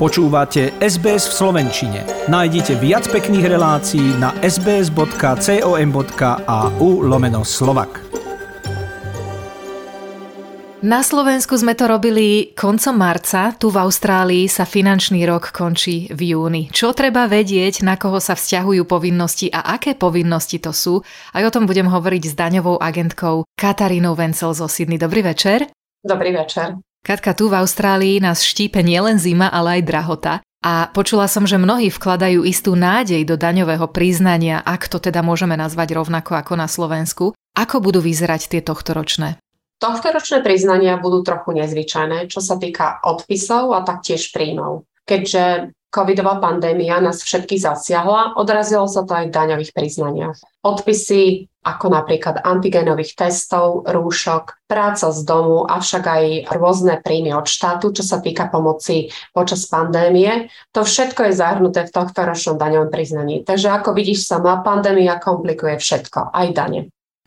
Počúvate SBS v Slovenčine. Nájdite viac pekných relácií na sbs.com.au lomeno slovak. Na Slovensku sme to robili koncom marca, tu v Austrálii sa finančný rok končí v júni. Čo treba vedieť, na koho sa vzťahujú povinnosti a aké povinnosti to sú? Aj o tom budem hovoriť s daňovou agentkou Katarínou Vencel zo Sydney. Dobrý večer. Dobrý večer. Katka, tu v Austrálii nás štípe nielen zima, ale aj drahota. A počula som, že mnohí vkladajú istú nádej do daňového priznania, ak to teda môžeme nazvať rovnako ako na Slovensku. Ako budú vyzerať tie tohtoročné? Tohtoročné priznania budú trochu nezvyčajné, čo sa týka odpisov a taktiež príjmov. Keďže covidová pandémia nás všetkých zasiahla, odrazilo sa to aj v daňových priznaniach. Odpisy ako napríklad antigenových testov, rúšok, práca z domu, avšak aj rôzne príjmy od štátu, čo sa týka pomoci počas pandémie. To všetko je zahrnuté v tohto ročnom daňovom priznaní. Takže ako vidíš sama, pandémia komplikuje všetko, aj dane.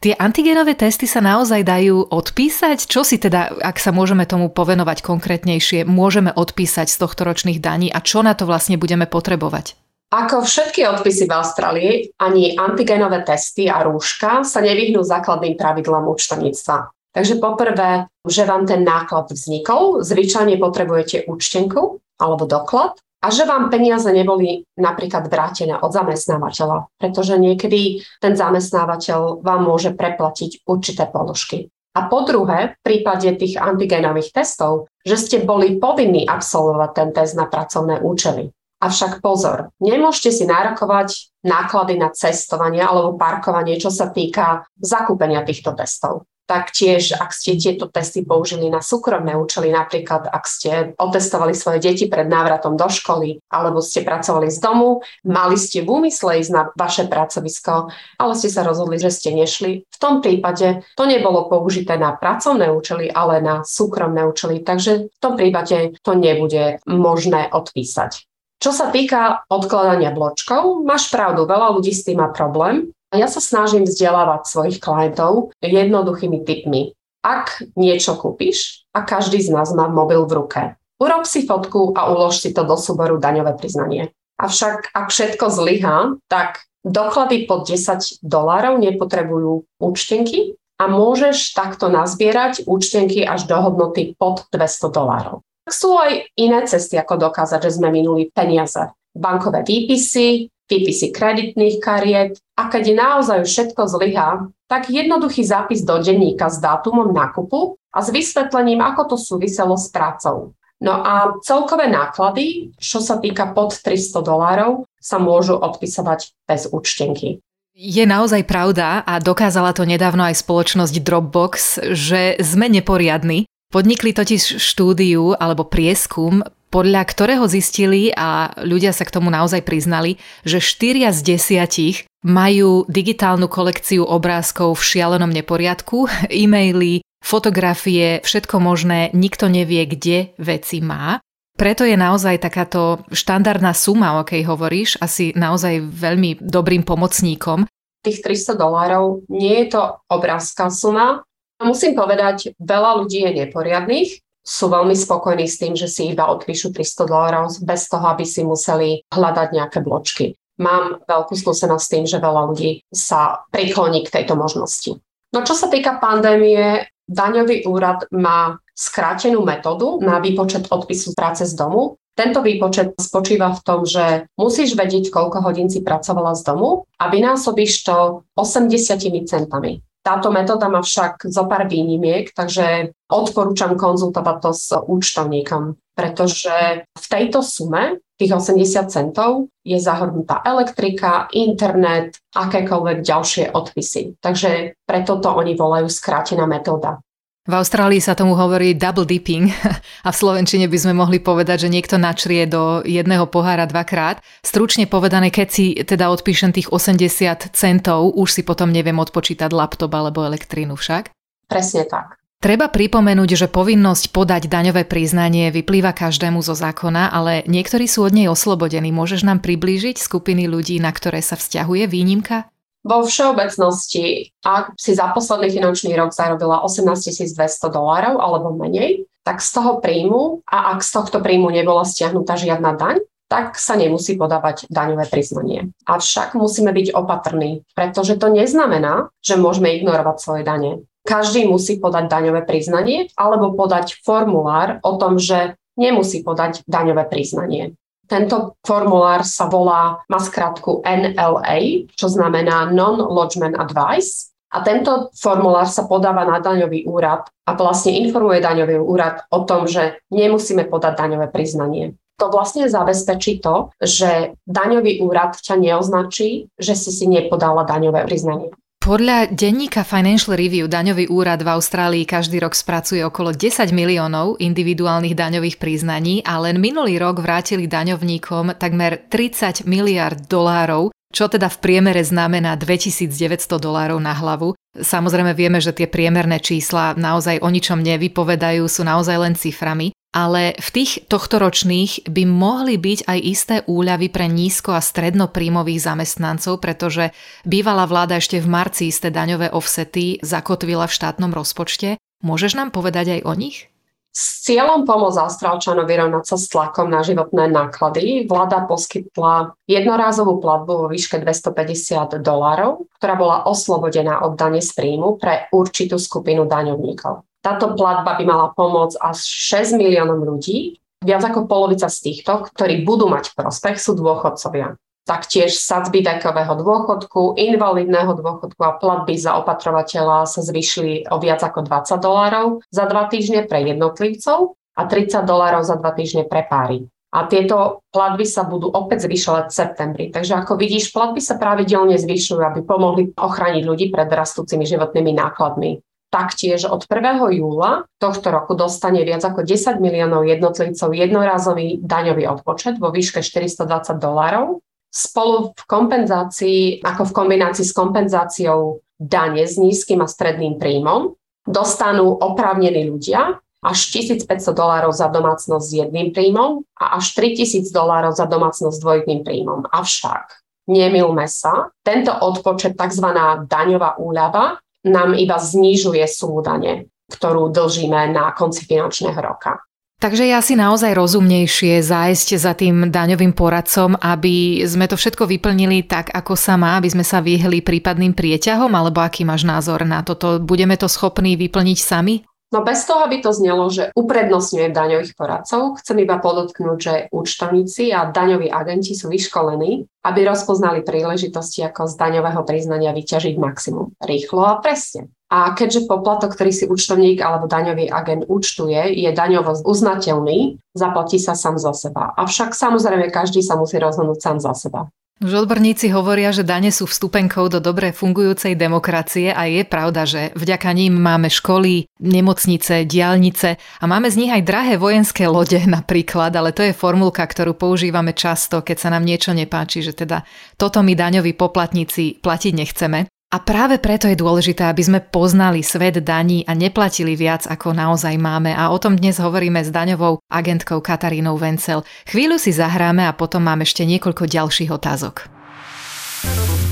Tie antigenové testy sa naozaj dajú odpísať? Čo si teda, ak sa môžeme tomu povenovať konkrétnejšie, môžeme odpísať z tohto ročných daní a čo na to vlastne budeme potrebovať? Ako všetky odpisy v Austrálii, ani antigenové testy a rúška sa nevyhnú základným pravidlám účtovníctva. Takže poprvé, že vám ten náklad vznikol, zvyčajne potrebujete účtenku alebo doklad a že vám peniaze neboli napríklad vrátené od zamestnávateľa, pretože niekedy ten zamestnávateľ vám môže preplatiť určité položky. A po druhé, v prípade tých antigenových testov, že ste boli povinní absolvovať ten test na pracovné účely. Avšak pozor, nemôžete si nárokovať náklady na cestovanie alebo parkovanie, čo sa týka zakúpenia týchto testov. Taktiež, ak ste tieto testy použili na súkromné účely, napríklad ak ste otestovali svoje deti pred návratom do školy alebo ste pracovali z domu, mali ste v úmysle ísť na vaše pracovisko, ale ste sa rozhodli, že ste nešli. V tom prípade to nebolo použité na pracovné účely, ale na súkromné účely, takže v tom prípade to nebude možné odpísať. Čo sa týka odkladania bločkov, máš pravdu, veľa ľudí s tým má problém. Ja sa snažím vzdelávať svojich klientov jednoduchými tipmi. Ak niečo kúpiš a každý z nás má mobil v ruke, urob si fotku a ulož si to do súboru daňové priznanie. Avšak ak všetko zlyhá, tak doklady pod 10 dolárov nepotrebujú účtenky a môžeš takto nazbierať účtenky až do hodnoty pod 200 dolárov. Sú aj iné cesty, ako dokázať, že sme minuli peniaze. Bankové výpisy, výpisy kreditných kariet a keď je naozaj všetko zlyhá, tak jednoduchý zápis do denníka s dátumom nákupu a s vysvetlením, ako to súviselo s prácou. No a celkové náklady, čo sa týka pod 300 dolárov, sa môžu odpisovať bez účtenky. Je naozaj pravda a dokázala to nedávno aj spoločnosť Dropbox, že sme neporiadni. Podnikli totiž štúdiu alebo prieskum podľa ktorého zistili a ľudia sa k tomu naozaj priznali, že 4 z desiatich majú digitálnu kolekciu obrázkov v šialenom neporiadku, e-maily, fotografie, všetko možné, nikto nevie, kde veci má. Preto je naozaj takáto štandardná suma, o akej hovoríš, asi naozaj veľmi dobrým pomocníkom. Tých 300 dolárov nie je to obrázka suma. Musím povedať, veľa ľudí je neporiadných sú veľmi spokojní s tým, že si iba odpíšu 300 dolárov bez toho, aby si museli hľadať nejaké bločky. Mám veľkú skúsenosť s tým, že veľa ľudí sa prikloní k tejto možnosti. No čo sa týka pandémie, daňový úrad má skrátenú metódu na výpočet odpisu práce z domu. Tento výpočet spočíva v tom, že musíš vedieť, koľko hodín si pracovala z domu a vynásobíš to 80 centami. Táto metóda má však zo pár výnimiek, takže odporúčam konzultovať to s účtovníkom, pretože v tejto sume tých 80 centov je zahrnutá elektrika, internet, akékoľvek ďalšie odpisy. Takže preto to oni volajú skrátená metóda. V Austrálii sa tomu hovorí double dipping a v Slovenčine by sme mohli povedať, že niekto načrie do jedného pohára dvakrát. Stručne povedané, keď si teda odpíšem tých 80 centov, už si potom neviem odpočítať laptop alebo elektrínu však? Presne tak. Treba pripomenúť, že povinnosť podať daňové priznanie vyplýva každému zo zákona, ale niektorí sú od nej oslobodení. Môžeš nám priblížiť skupiny ľudí, na ktoré sa vzťahuje výnimka? Vo všeobecnosti, ak si za posledný finančný rok zarobila 18 200 dolárov alebo menej, tak z toho príjmu, a ak z tohto príjmu nebola stiahnutá žiadna daň, tak sa nemusí podávať daňové priznanie. Avšak musíme byť opatrní, pretože to neznamená, že môžeme ignorovať svoje dane. Každý musí podať daňové priznanie alebo podať formulár o tom, že nemusí podať daňové priznanie. Tento formulár sa volá, má skratku NLA, čo znamená Non-Lodgement Advice. A tento formulár sa podáva na daňový úrad a vlastne informuje daňový úrad o tom, že nemusíme podať daňové priznanie. To vlastne zabezpečí to, že daňový úrad ťa neoznačí, že si si nepodala daňové priznanie. Podľa denníka Financial Review daňový úrad v Austrálii každý rok spracuje okolo 10 miliónov individuálnych daňových priznaní a len minulý rok vrátili daňovníkom takmer 30 miliard dolárov, čo teda v priemere znamená 2900 dolárov na hlavu. Samozrejme vieme, že tie priemerné čísla naozaj o ničom nevypovedajú, sú naozaj len ciframi, ale v tých tohtoročných by mohli byť aj isté úľavy pre nízko a strednopríjmových zamestnancov, pretože bývalá vláda ešte v marci isté daňové offsety zakotvila v štátnom rozpočte. Môžeš nám povedať aj o nich? S cieľom pomôcť Austrálčanom vyrovnať sa s tlakom na životné náklady vláda poskytla jednorázovú platbu vo výške 250 dolárov, ktorá bola oslobodená od dane z príjmu pre určitú skupinu daňovníkov. Táto platba by mala pomôcť až 6 miliónom ľudí. Viac ako polovica z týchto, ktorí budú mať prospech, sú dôchodcovia. Taktiež sadzby vekového dôchodku, invalidného dôchodku a platby za opatrovateľa sa zvyšili o viac ako 20 dolárov za dva týždne pre jednotlivcov a 30 dolárov za dva týždne pre páry. A tieto platby sa budú opäť zvyšovať v septembri. Takže ako vidíš, platby sa pravidelne zvyšujú, aby pomohli ochrániť ľudí pred rastúcimi životnými nákladmi. Taktiež od 1. júla tohto roku dostane viac ako 10 miliónov jednotlivcov jednorázový daňový odpočet vo výške 420 dolárov. Spolu v kompenzácii, ako v kombinácii s kompenzáciou dane s nízkym a stredným príjmom, dostanú oprávnení ľudia až 1500 dolárov za domácnosť s jedným príjmom a až 3000 dolárov za domácnosť s dvojitým príjmom. Avšak nemilme sa, tento odpočet, tzv. daňová úľava, nám iba znižuje sumu dane, ktorú dlžíme na konci finančného roka. Takže je asi naozaj rozumnejšie zájsť za tým daňovým poradcom, aby sme to všetko vyplnili tak, ako sa má, aby sme sa vyhli prípadným prieťahom, alebo aký máš názor na toto? Budeme to schopní vyplniť sami? No bez toho, aby to znelo, že uprednostňujem daňových poradcov, chcem iba podotknúť, že účtovníci a daňoví agenti sú vyškolení, aby rozpoznali príležitosti, ako z daňového priznania vyťažiť maximum. Rýchlo a presne. A keďže poplatok, ktorý si účtovník alebo daňový agent účtuje, je daňovo uznateľný, zaplatí sa sám za seba. Avšak samozrejme každý sa musí rozhodnúť sám za seba. Už odborníci hovoria, že dane sú vstupenkou do dobre fungujúcej demokracie a je pravda, že vďaka ním máme školy, nemocnice, diálnice a máme z nich aj drahé vojenské lode napríklad, ale to je formulka, ktorú používame často, keď sa nám niečo nepáči, že teda toto my daňoví poplatníci platiť nechceme. A práve preto je dôležité, aby sme poznali svet daní a neplatili viac, ako naozaj máme. A o tom dnes hovoríme s daňovou agentkou Katarínou Vencel. Chvíľu si zahráme a potom mám ešte niekoľko ďalších otázok.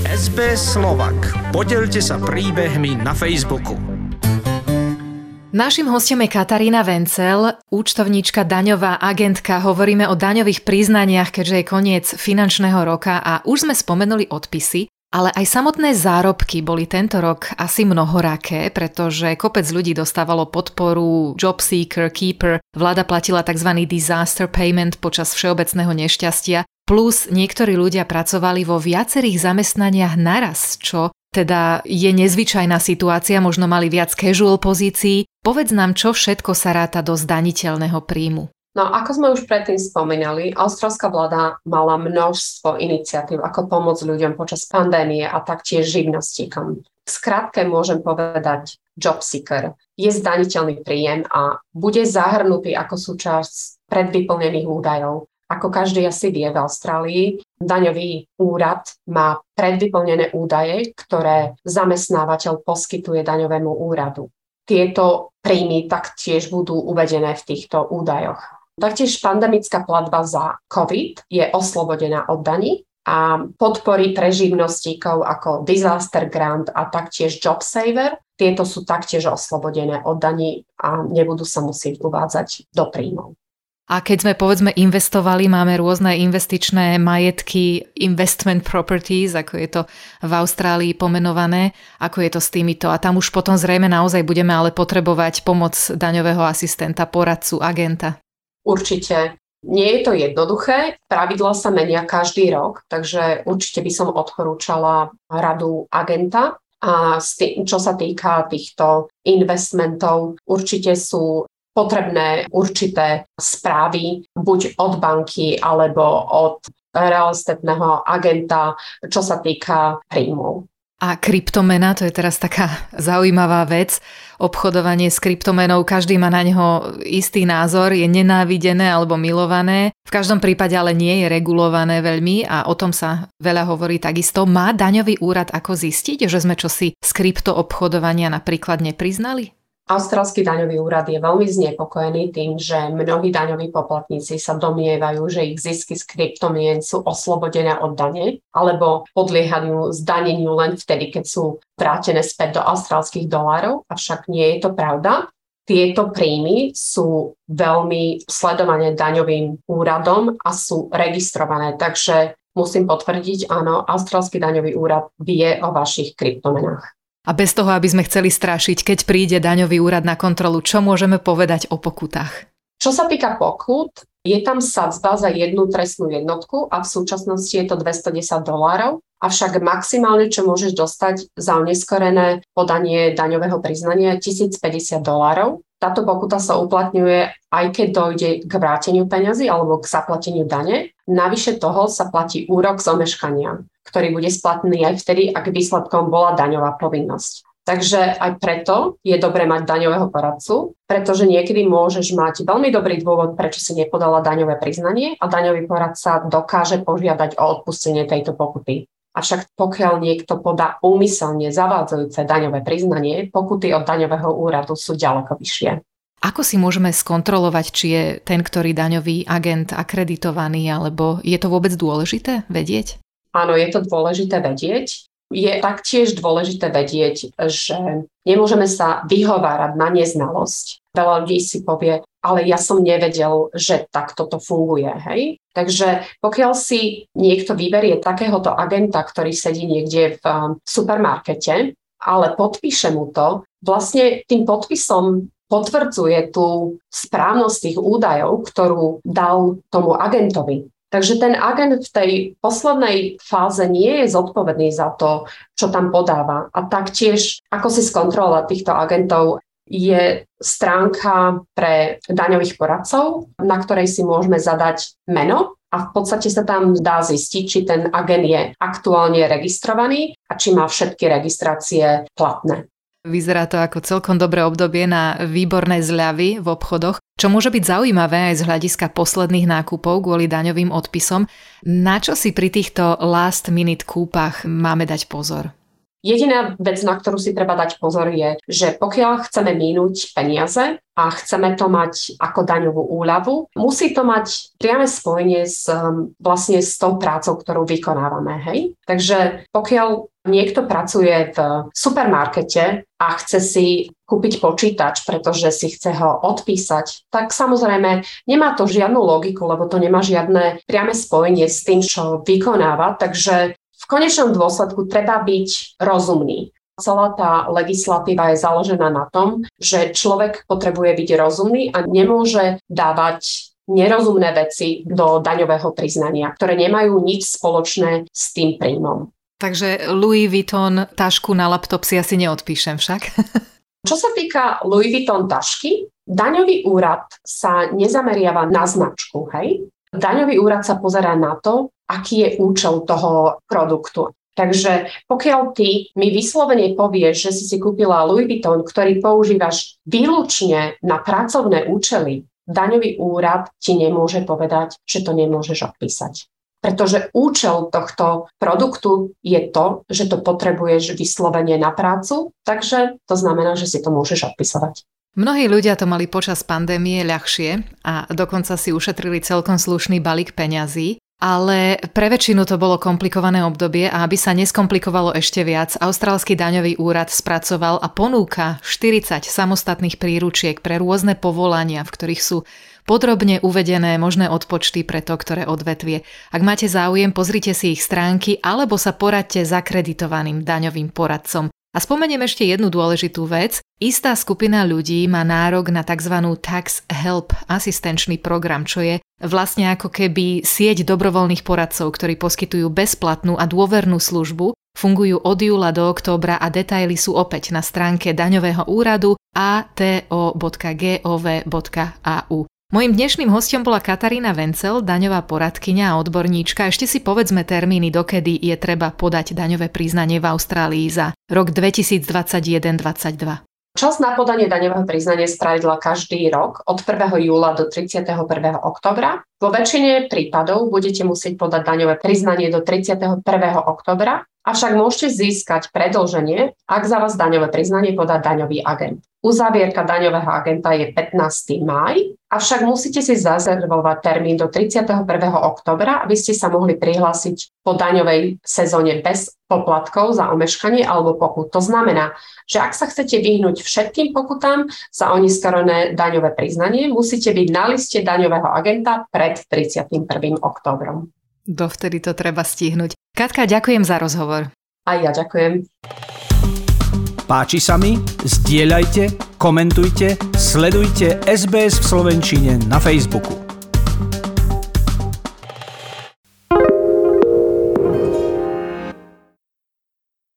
SBS Slovak. Podelte sa príbehmi na Facebooku. Našim hostom je Katarína Vencel, účtovníčka, daňová agentka. Hovoríme o daňových priznaniach, keďže je koniec finančného roka a už sme spomenuli odpisy. Ale aj samotné zárobky boli tento rok asi mnohoraké, pretože kopec ľudí dostávalo podporu, job seeker, keeper, vláda platila tzv. disaster payment počas všeobecného nešťastia, plus niektorí ľudia pracovali vo viacerých zamestnaniach naraz, čo teda je nezvyčajná situácia, možno mali viac casual pozícií. Povedz nám, čo všetko sa ráta do zdaniteľného príjmu. No ako sme už predtým spomínali, austrálska vláda mala množstvo iniciatív, ako pomôcť ľuďom počas pandémie a taktiež živnostíkom. V skratke môžem povedať job seeker. Je zdaniteľný príjem a bude zahrnutý ako súčasť predvyplnených údajov. Ako každý asi vie v Austrálii, daňový úrad má predvyplnené údaje, ktoré zamestnávateľ poskytuje daňovému úradu. Tieto príjmy taktiež budú uvedené v týchto údajoch. Taktiež pandemická platba za COVID je oslobodená od daní a podpory pre živnostníkov ako Disaster Grant a taktiež Job Saver. Tieto sú taktiež oslobodené od daní a nebudú sa musieť uvádzať do príjmov. A keď sme povedzme investovali, máme rôzne investičné majetky, investment properties, ako je to v Austrálii pomenované, ako je to s týmito. A tam už potom zrejme naozaj budeme ale potrebovať pomoc daňového asistenta, poradcu, agenta. Určite. Nie je to jednoduché, pravidla sa menia každý rok, takže určite by som odporúčala radu agenta. A čo sa týka týchto investmentov, určite sú potrebné určité správy buď od banky alebo od real agenta, čo sa týka príjmov. A kryptomena, to je teraz taká zaujímavá vec. Obchodovanie s kryptomenou, každý má na neho istý názor, je nenávidené alebo milované. V každom prípade ale nie je regulované veľmi a o tom sa veľa hovorí takisto. Má daňový úrad ako zistiť, že sme čosi z kryptoobchodovania napríklad nepriznali? Austrálsky daňový úrad je veľmi znepokojený tým, že mnohí daňoví poplatníci sa domnievajú, že ich zisky z kryptomien sú oslobodené od dane alebo podliehajú zdaneniu len vtedy, keď sú vrátené späť do austrálskych dolárov, avšak nie je to pravda. Tieto príjmy sú veľmi sledované daňovým úradom a sú registrované, takže musím potvrdiť, áno, Austrálsky daňový úrad vie o vašich kryptomenách. A bez toho, aby sme chceli strašiť, keď príde daňový úrad na kontrolu, čo môžeme povedať o pokutách? Čo sa týka pokut, je tam sadzba za jednu trestnú jednotku a v súčasnosti je to 210 dolárov, avšak maximálne, čo môžeš dostať za oneskorené podanie daňového priznania, 1050 dolárov. Táto pokuta sa uplatňuje aj keď dojde k vráteniu peňazí alebo k zaplateniu dane. Navyše toho sa platí úrok z omeškania ktorý bude splatný aj vtedy, ak výsledkom bola daňová povinnosť. Takže aj preto je dobré mať daňového poradcu, pretože niekedy môžeš mať veľmi dobrý dôvod, prečo si nepodala daňové priznanie a daňový poradca dokáže požiadať o odpustenie tejto pokuty. Avšak pokiaľ niekto podá úmyselne zavádzajúce daňové priznanie, pokuty od daňového úradu sú ďaleko vyššie. Ako si môžeme skontrolovať, či je ten, ktorý daňový agent akreditovaný, alebo je to vôbec dôležité vedieť? Áno, je to dôležité vedieť. Je taktiež dôležité vedieť, že nemôžeme sa vyhovárať na neznalosť. Veľa ľudí si povie, ale ja som nevedel, že takto to funguje. Hej? Takže pokiaľ si niekto vyberie takéhoto agenta, ktorý sedí niekde v um, supermarkete, ale podpíše mu to, vlastne tým podpisom potvrdzuje tú správnosť tých údajov, ktorú dal tomu agentovi. Takže ten agent v tej poslednej fáze nie je zodpovedný za to, čo tam podáva. A taktiež, ako si skontrolovať týchto agentov, je stránka pre daňových poradcov, na ktorej si môžeme zadať meno a v podstate sa tam dá zistiť, či ten agent je aktuálne registrovaný a či má všetky registrácie platné. Vyzerá to ako celkom dobré obdobie na výborné zľavy v obchodoch, čo môže byť zaujímavé aj z hľadiska posledných nákupov kvôli daňovým odpisom. Na čo si pri týchto last minute kúpach máme dať pozor? Jediná vec, na ktorú si treba dať pozor je, že pokiaľ chceme minúť peniaze a chceme to mať ako daňovú úľavu, musí to mať priame spojenie s, um, vlastne s tou prácou, ktorú vykonávame. Hej? Takže pokiaľ niekto pracuje v supermarkete a chce si kúpiť počítač, pretože si chce ho odpísať, tak samozrejme nemá to žiadnu logiku, lebo to nemá žiadne priame spojenie s tým, čo vykonáva. Takže v konečnom dôsledku treba byť rozumný. Celá tá legislatíva je založená na tom, že človek potrebuje byť rozumný a nemôže dávať nerozumné veci do daňového priznania, ktoré nemajú nič spoločné s tým príjmom. Takže Louis Vuitton tašku na laptop si asi neodpíšem však. Čo sa týka Louis Vuitton tašky, daňový úrad sa nezameriava na značku, hej? Daňový úrad sa pozerá na to, aký je účel toho produktu. Takže pokiaľ ty mi vyslovene povieš, že si si kúpila Louis Vuitton, ktorý používaš výlučne na pracovné účely, daňový úrad ti nemôže povedať, že to nemôžeš odpísať. Pretože účel tohto produktu je to, že to potrebuješ vyslovene na prácu, takže to znamená, že si to môžeš odpisovať. Mnohí ľudia to mali počas pandémie ľahšie a dokonca si ušetrili celkom slušný balík peňazí. ale pre väčšinu to bolo komplikované obdobie a aby sa neskomplikovalo ešte viac, Austrálsky daňový úrad spracoval a ponúka 40 samostatných príručiek pre rôzne povolania, v ktorých sú podrobne uvedené možné odpočty pre to, ktoré odvetvie. Ak máte záujem, pozrite si ich stránky alebo sa poradte s akreditovaným daňovým poradcom. A spomeniem ešte jednu dôležitú vec. Istá skupina ľudí má nárok na tzv. Tax Help asistenčný program, čo je vlastne ako keby sieť dobrovoľných poradcov, ktorí poskytujú bezplatnú a dôvernú službu, fungujú od júla do októbra a detaily sú opäť na stránke daňového úradu ato.gov.au. Mojím dnešným hostom bola Katarína Vencel, daňová poradkyňa a odborníčka. Ešte si povedzme termíny, dokedy je treba podať daňové priznanie v Austrálii za rok 2021-2022. Čas na podanie daňového priznania spravidla každý rok od 1. júla do 31. oktobra. Vo väčšine prípadov budete musieť podať daňové priznanie do 31. oktobra, avšak môžete získať predlženie, ak za vás daňové priznanie podá daňový agent. Uzavierka daňového agenta je 15. maj, avšak musíte si zazervovať termín do 31. oktobra, aby ste sa mohli prihlásiť po daňovej sezóne bez poplatkov za omeškanie alebo pokut. To znamená, že ak sa chcete vyhnúť všetkým pokutám za oneskorené daňové priznanie, musíte byť na liste daňového agenta pred 31. oktobrom. Dovtedy to treba stihnúť. Katka, ďakujem za rozhovor. A ja ďakujem. Páči sa mi? Zdieľajte, komentujte, sledujte SBS v Slovenčine na Facebooku.